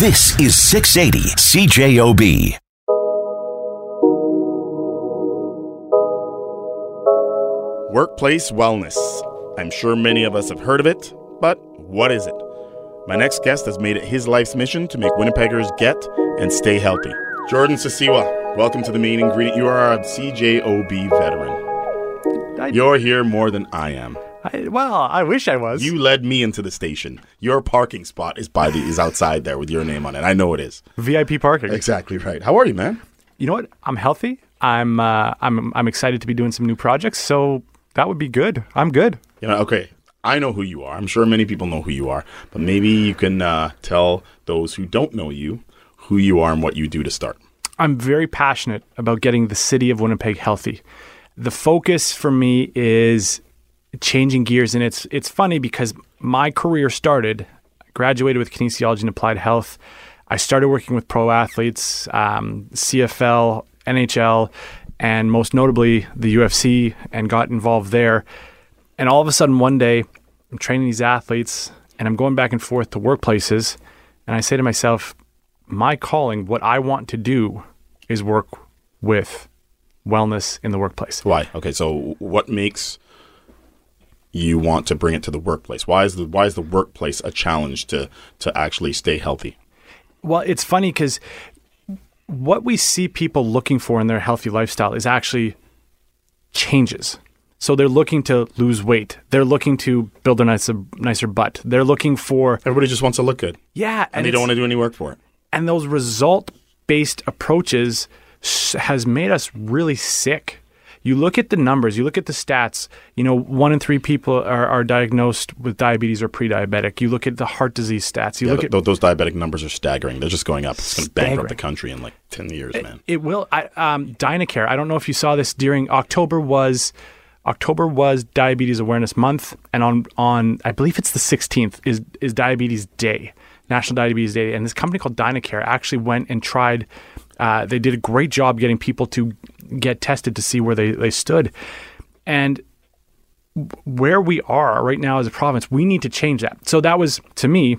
This is 680 CJOB. Workplace wellness. I'm sure many of us have heard of it, but what is it? My next guest has made it his life's mission to make Winnipeggers get and stay healthy. Jordan Cieciwa, welcome to the main ingredient. You are a CJOB veteran. You're here more than I am. I, well, I wish I was. You led me into the station. Your parking spot is by the is outside there with your name on it. I know it is. VIP parking. Exactly right. How are you, man? You know what? I'm healthy. I'm uh, I'm I'm excited to be doing some new projects. So that would be good. I'm good. You know, okay. I know who you are. I'm sure many people know who you are, but maybe you can uh, tell those who don't know you who you are and what you do to start. I'm very passionate about getting the city of Winnipeg healthy. The focus for me is changing gears, and it's it's funny because my career started. Graduated with kinesiology and applied health. I started working with pro athletes, um, CFL, NHL, and most notably the UFC, and got involved there. And all of a sudden, one day, I'm training these athletes, and I'm going back and forth to workplaces, and I say to myself, my calling, what I want to do is work with wellness in the workplace. Why? Okay, so what makes you want to bring it to the workplace? Why is the why is the workplace a challenge to to actually stay healthy? Well, it's funny because what we see people looking for in their healthy lifestyle is actually changes. So they're looking to lose weight. They're looking to build a nicer, nicer butt. They're looking for Everybody just wants to look good, yeah, and they don't want to do any work for it. and those result based approaches has made us really sick. You look at the numbers, you look at the stats, you know, one in three people are, are diagnosed with diabetes or pre diabetic. You look at the heart disease stats, you Yeah, look th- at those diabetic numbers are staggering. They're just going up. It's going to bankrupt the country in like ten years, man. it will. I, um, Dynacare, I don't know if you saw this during October was. October was Diabetes Awareness Month, and on on I believe it's the 16th is is Diabetes Day, National Diabetes Day, and this company called Dynacare actually went and tried. Uh, they did a great job getting people to get tested to see where they, they stood, and where we are right now as a province, we need to change that. So that was to me,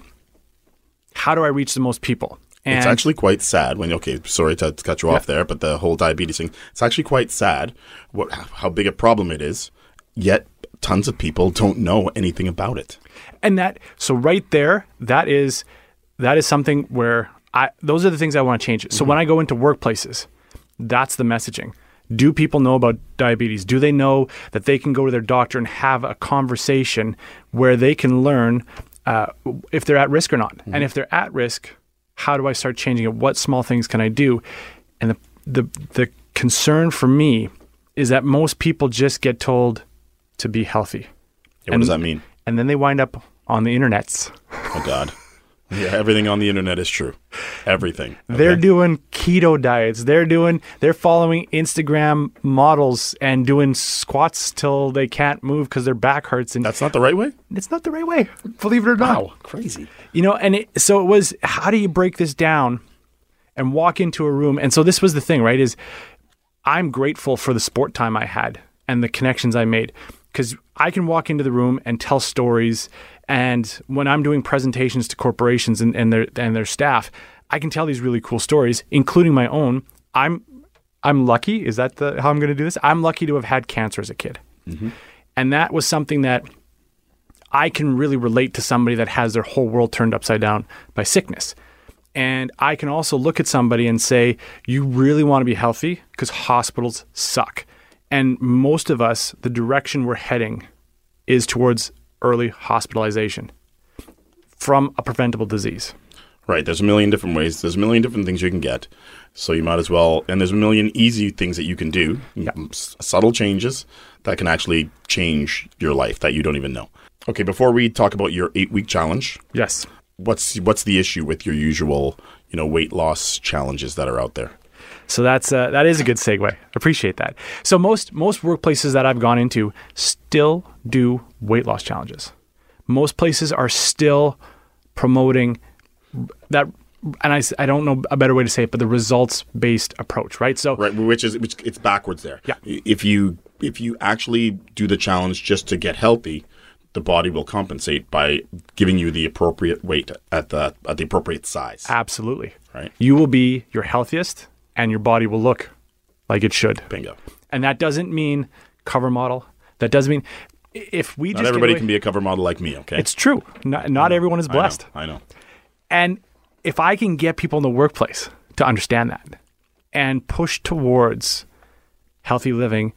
how do I reach the most people? And it's actually quite sad when okay sorry to, cut you off there but the whole diabetes thing it's actually quite sad what how big a problem it is yet tons of people don't know anything about it. And that so right there that is that is something where i those are the things i want to change. So mm-hmm. when i go into workplaces that's the messaging. Do people know about diabetes? Do they know that they can go to their doctor and have a conversation where they can learn uh, if they're at risk or not? And if they're at risk how do i start changing it? What small things can i do? And the the, the concern for me is that most people just get told to be healthy. Yeah, what does that mean? and then they wind up on the internets. Oh god yeah everything on the internet is true everything They're doing keto diets. They're doing they're following Instagram models and doing squats till they can't move because their back hurts and that's not the right way it's not the right way. Believe it or not. wow crazy You know, and it, so it was how do you break this down and walk into a room? And so this was the thing, right? Is I'm grateful for the sport time I had and the connections I made because I can walk into the room and tell stories. And when I'm doing presentations to corporations and, and their and their staff, I can tell these really cool stories, including my own. I'm I'm lucky. Is that the how I'm going to do this? I'm lucky to have had cancer as a kid, mm-hmm. and that was something that I can really relate to somebody that has their whole world turned upside down by sickness. And I can also look at somebody and say, you really want to be healthy because hospitals suck. And most of us, the direction we're heading is towards early hospitalization from a preventable disease. Right. There's a million different ways. There's a million different things you can get. So you might as well, and there's a million easy things that you can do, s- subtle changes that can actually change your life that you don't even know. Okay, before we talk about your eight week challenge, Yes. what's what's the issue with your usual, you know, weight loss challenges that are out there? So that's uh, that is a good segue. Appreciate that. So most most workplaces that I've gone into still do weight loss challenges. Most places are still promoting that, and I, I don't know a better way to say it, but the results based approach, right? So Right, which is which it's backwards there. Yeah. If you if you actually do the challenge just to get healthy, the body will compensate by giving you the appropriate weight at the at the appropriate size. Absolutely. Right. You will be your healthiest and your body will look like it should. Bingo. And that doesn't mean cover model. That doesn't mean if we Not just everybody away- can be a cover model like me. Okay. It's true. Not, not everyone is I know, blessed. I know. And if I can get people in the workplace to understand that and push towards healthy living,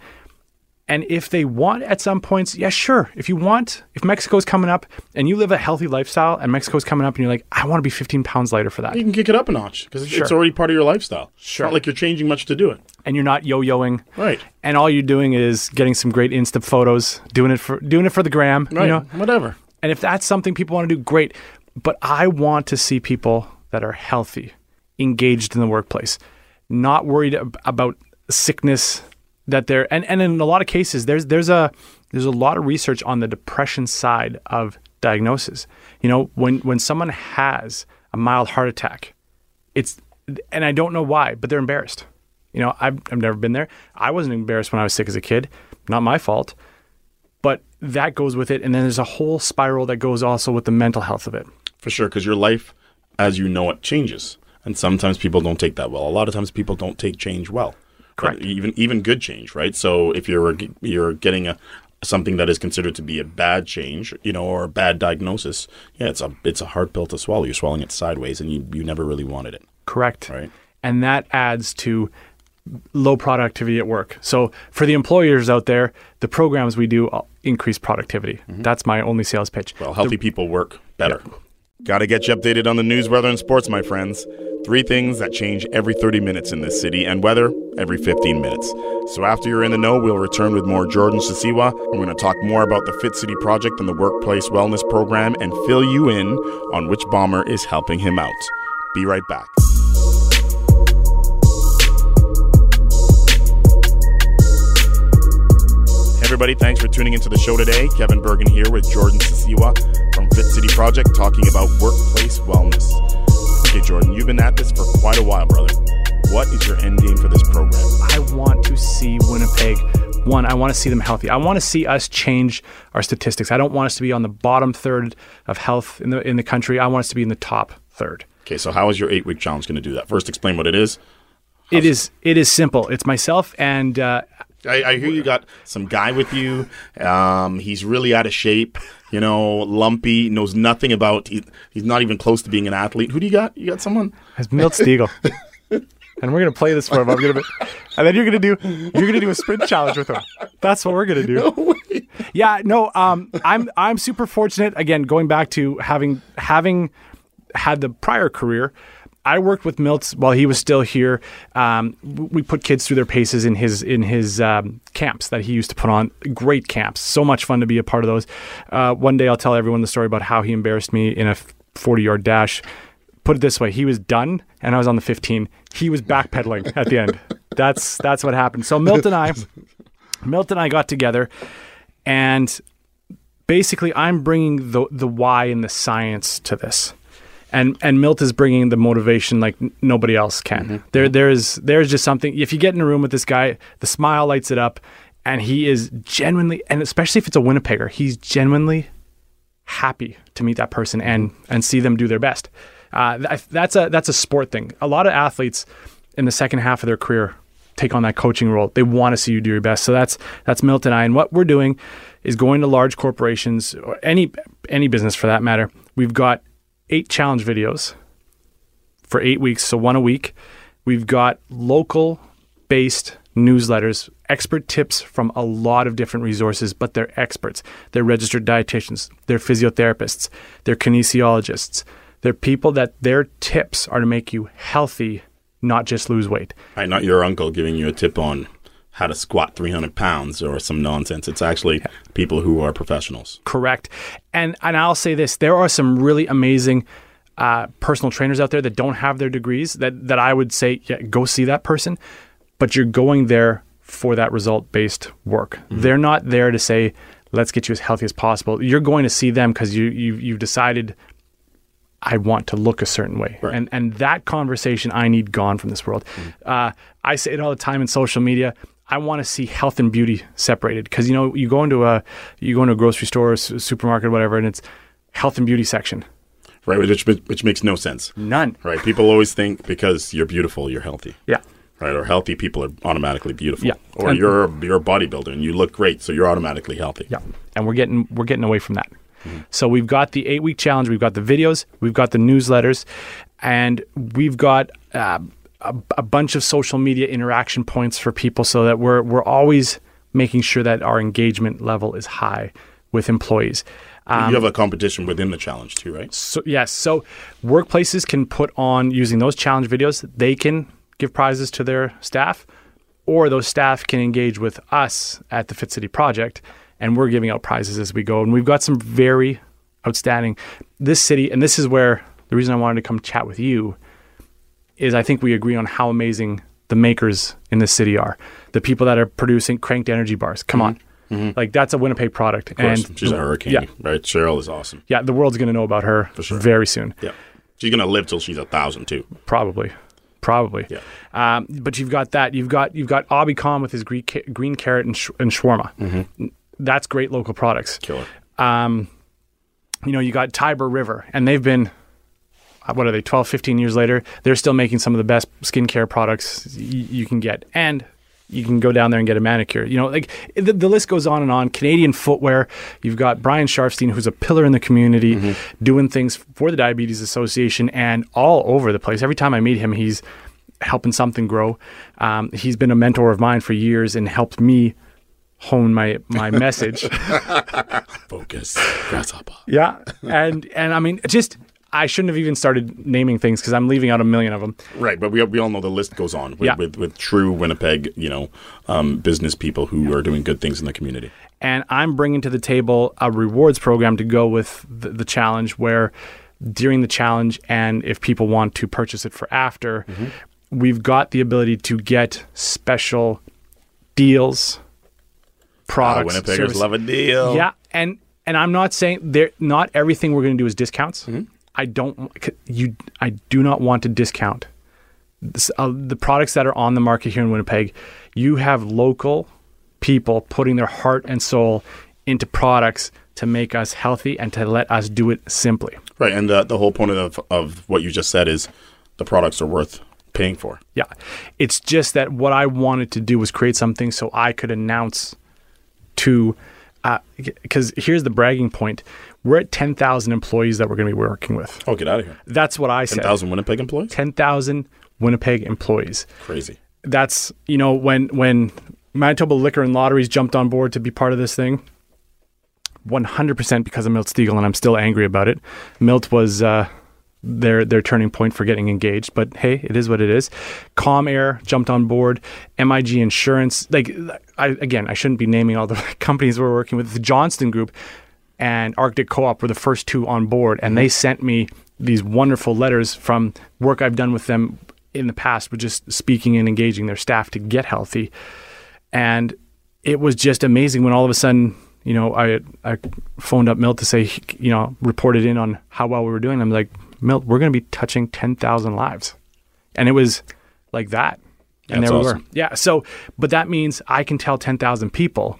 and if they want at some points, yeah, sure. If you want, if Mexico's coming up and you live a healthy lifestyle and Mexico's coming up and you're like, I want to be 15 pounds lighter for that. You can kick it up a notch because it's already part of your lifestyle. Sure. It's not like you're changing much to do it. And you're not yo-yoing. Right. And all you're doing is getting some great Insta photos, doing it for doing it for the gram, Right. you know. Whatever. And if that's something people want to do, great. But I want to see people that are healthy, engaged in the workplace, not worried ab- about sickness that they're and, and in a lot of cases there's there's a there's a lot of research on the depression side of diagnosis. You know, when when someone has a mild heart attack, it's and I don't know why, but they're embarrassed. You know, I've I've never been there. I wasn't embarrassed when I was sick as a kid. Not my fault but that goes with it and then there's a whole spiral that goes also with the mental health of it For sure, because your life, as you know it, changes, and sometimes people don't take that well. A lot of times, people don't take change well. Correct. But even even good change, right? So if you're you're getting a something that is considered to be a bad change, you know, or a bad diagnosis, yeah, it's a it's a hard pill to swallow. You're swallowing it sideways, and you you never really wanted it, correct right? and that adds to low productivity at work so for the employers out there the programs we do uh, increase productivity that's my only sales pitch Well, healthy people work better. Got to get you updated on the news, weather, and sports, my friends. Three things that change every 30 minutes in this city, and weather every 15 minutes. So after you're in the know, we'll return with more Jordan Cieciwa. We're going to talk more about the Fit City Project and the Workplace Wellness Program and fill you in on which bomber is helping him out. Be right back. Everybody, thanks for tuning into the show today. Kevin Burgin here with Jordan Cieciwa Fit City Project talking about workplace wellness. Okay, Jordan, you've been at this for quite a while, brother. What is your end game for this program? i want to see winnipeg one i want to see them healthy i want to see us change our statistics i don't want us to be on the bottom third of health in the in the country i want us to be in the top third Okay, so how is your eight week challenge going to do that? First, explain what it is. It is it is simple. It's myself and uh, I, I hear you got some guy with you. Um, he's really out of shape, you know, lumpy, knows nothing about. He, he's not even close to being an athlete. Who do you got? You got someone? It's Milt Stegall. and we're gonna play this for him. I'm gonna, be, and then you're gonna do you're gonna do a sprint challenge with him. That's what we're gonna do. Yeah, no, um, I'm I'm super fortunate. Again, going back to having having had the prior career. I worked with Milt while he was still here. Um, we put kids through their paces in his in his um, camps that he used to put on. Great camps, so much fun to be a part of those. Uh, one day I'll tell everyone the story about how he embarrassed me in a 40 yard dash. Put it this way: he was done, and I was on the 15. He was backpedaling at the end. That's that's what happened. So Milt and I, Milt and I got together, and basically I'm bringing the the why and the science to this. And and Milt is bringing the motivation like nobody else can. There there is there's just something if you get in a room with this guy, the smile lights it up and he is genuinely and especially if it's a Winnipegger, he's genuinely happy to meet that person and and see them do their best. Uh, th- that's a that's a sport thing. A lot of athletes in the second half of their career take on that coaching role. They want to see you do your best. So that's that's Milt and I. And what we're doing is going to large corporations or any any business for that matter. We've got eight challenge videos for eight weeks, so one a week. We've got local based newsletters, expert tips from a lot of different resources, but they're experts. They're registered dietitians, they're physiotherapists, they're kinesiologists. They're people that their tips are to make you healthy, not just lose weight. Right, not your uncle giving you a tip on how to squat 300 pounds or some nonsense. It's actually people who are professionals. Correct. And and I'll say this: there are some really amazing uh, personal trainers out there that don't have their degrees. That that I would say, yeah, go see that person. But you're going there for that result based work. They're not there to say, let's get you as healthy as possible. You're going to see them because you you you've decided. I want to look a certain way, Right. and and that conversation I need gone from this world. Uh, I say it all the time in social media. I want to see health and beauty separated because you know you go into a you go into a grocery store, s- supermarket, whatever, and it's health and beauty section. Right, which which makes no sense. None. Right, people always think because you're beautiful, you're healthy. Yeah. Right, or healthy people are automatically beautiful. Yeah. Or And- you're you're a bodybuilder and you look great, so you're automatically healthy. Yeah, and we're getting we're getting away from that. So we've got the eight week challenge, we've got the videos, we've got the newsletters, and we've got uh, a, a bunch of social media interaction points for people, so that we're we're always making sure that our engagement level is high with employees. Um, you have a competition within the challenge too, right? so yes, so workplaces can put on using those challenge videos. They can give prizes to their staff, or those staff can engage with us at the Fit City Project, and we're giving out prizes as we go. And we've got some very outstanding. This city, and this is where the reason I wanted to come chat with you is I think we agree on how amazing the makers in this city are. The people that are producing cranked energy bars. Come on. Like that's a Winnipeg product. Of course, and she's a hurricane, Yeah. right? Cheryl is awesome. Yeah, the world's going to know about her sure. very soon. Yeah, she's gonna live till she's a thousand too. Probably, probably. Yeah. Um, but you've got that. You've got you've got Abby Khan with his green, ca- green carrot and, sh- and shawarma. That's great local products. Killer. Um, you know, you got Tiber River, and they've been what are they 12 15 years later they're still making some of the best skincare products y- you can get. And you can go down there and get a manicure you know like the, the list goes on and on. Canadian footwear you've got brian sharfstein who's a pillar in the community doing things for the diabetes association and all over the place. Every time i meet him he's helping something grow. Um, he's been a mentor of mine for years and helped me hone my my message. Focus, grasshopper. yeah, and and I mean, just I shouldn't have even started naming things because I'm leaving out a million of them. Right, but we we all know the list goes on with Yeah. with, with true Winnipeg, you know, um, business people who are doing good things in the community. And I'm bringing to the table a rewards program to go with the, the challenge, where during the challenge, and if people want to purchase it for after, we've got the ability to get special deals, products, Winnipeggers service- love a deal. Yeah, and and I'm not saying there. Not everything we're going to do is discounts. Mm-hmm. I don't. You. I do not want to discount this, uh, the products that are on the market here in Winnipeg. You have local people putting their heart and soul into products to make us healthy and to let us do it simply. Right, and the the whole point of of what you just said is the products are worth paying for. Yeah. It's just that what I wanted to do was create something so I could announce to, because here's the bragging point we're at 10,000 employees that we're going to be working with. Oh, get out of here! That's what I said. 10,000 Winnipeg employees. 10,000 Winnipeg employees. Crazy. That's, you know, when, when Manitoba Liquor and Lotteries jumped on board to be part of this thing, 100% because of Milt Stegall, and I'm still angry about it. Milt was uh, their their turning point for getting engaged, but hey, it is what it is. Com Air jumped on board. MIG Insurance, like I, again, I shouldn't be naming all the companies we're working with. The Johnston Group and Arctic Co-op were the first two on board, and they mm-hmm. sent me these wonderful letters from work I've done with them in the past, with just speaking and engaging their staff to get healthy. And it was just amazing when all of a sudden, you know, I I phoned up Milt to say, you know, reported in on how well we were doing. I'm like, Milt, we're going to be touching 10,000 lives. And it was like that. And That's there we awesome. were. Yeah. So, but that means I can tell 10,000 people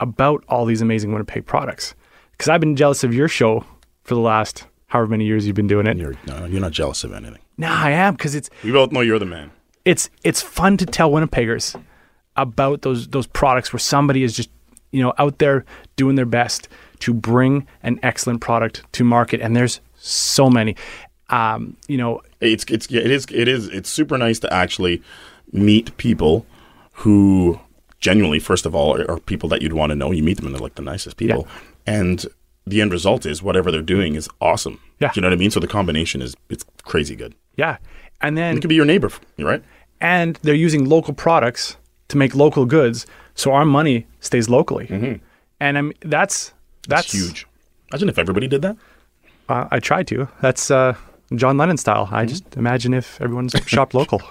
about all these amazing Winnipeg products. Because I've been jealous of your show for the last however many years you've been doing it. You're no, you're not jealous of anything. No, I am because it's We both know you're the man. it's it's fun to tell Winnipeggers about those those products where somebody is just you know out there doing their best to bring an excellent product to market, and there's so many. Um, you know, It's it's yeah, it is it is it's super nice to actually meet people who genuinely, first of all, are, are people that you'd want to know. You meet them and they're like the nicest people, and the end result is whatever they're doing is awesome. Yeah. Do you know what I mean? So the combination is it's crazy good. yeah, and then It could be your neighbor, right? and they're using local products to make local goods, so our money stays locally. And I'm that's that's It's huge. Imagine if everybody did that. Uh, I tried to. That's uh, John Lennon style. I just imagine if everyone's shopped local.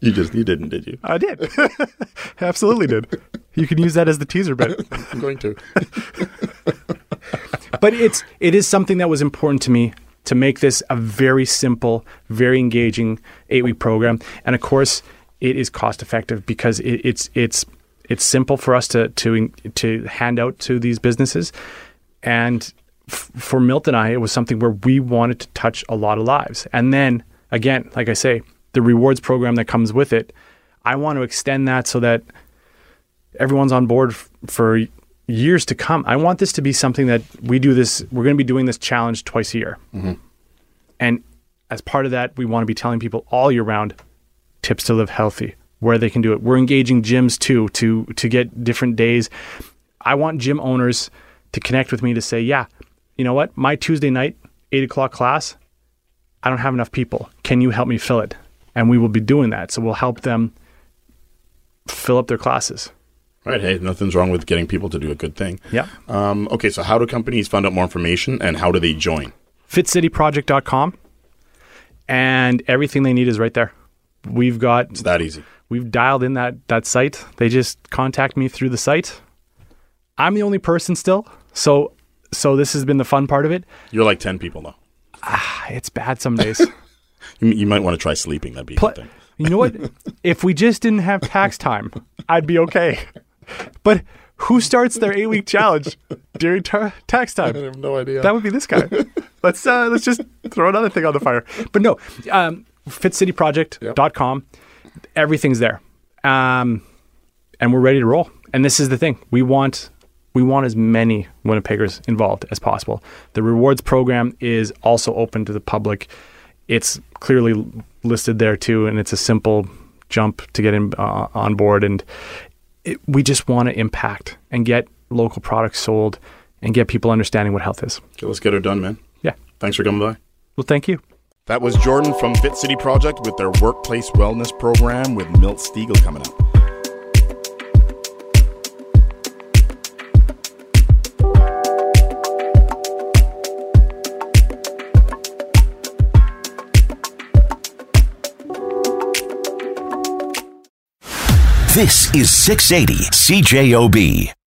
You just you didn't, did you? I did. Absolutely did. You can use that as the teaser bit. I'm going to. But it's it is something that was important to me to make this a very simple, very engaging eight week program. And of course, it is cost effective because it, it's it's it's simple for us to to to hand out to these businesses, and f- for Milt and I, it was something where we wanted to touch a lot of lives. And then again, like I say, the rewards program that comes with it, I want to extend that so that everyone's on board f- for years to come. I want this to be something that we do this. We're going to be doing this challenge twice a year, mm-hmm. and as part of that, we want to be telling people all year round tips to live healthy, where they can do it. We're engaging gyms too to to get different days. I want gym owners to connect with me to say, yeah, you know what, my Tuesday night eight o'clock class, I don't have enough people. Can you help me fill it? And we will be doing that. So we'll help them fill up their classes. Right. Hey, nothing's wrong with getting people to do a good thing. Yeah. Um, okay, so how do companies find out more information and how do they join? fitcityproject.com and everything they need is right there. We've got It's that easy. we've dialed in that that site. They just contact me through the site. I'm the only person still. So so this has been the fun part of it. You're like 10 people though. It's bad some days. You, you might want to try sleeping. That'd be a Pl- good thing. you know what? if we just didn't have tax time, I'd be okay. But who starts their eight week challenge during ta- tax time? I have no idea. That would be this guy. let's uh, let's just throw another thing on the fire. But no, um, fitcityproject.com. Everything's there, um, and we're ready to roll. And this is the thing: we want we want as many Winnipeggers involved as possible. The rewards program is also open to the public. It's clearly listed there too, and it's a simple jump to get in uh, on board. And it, we just want to impact and get local products sold and get people understanding what health is. Okay, let's get her done, man. Yeah. Thanks for coming by. Well, thank you. That was Jordan from Fit City Project with their workplace wellness program with Milt Stegall coming up. This is 680 CJOB.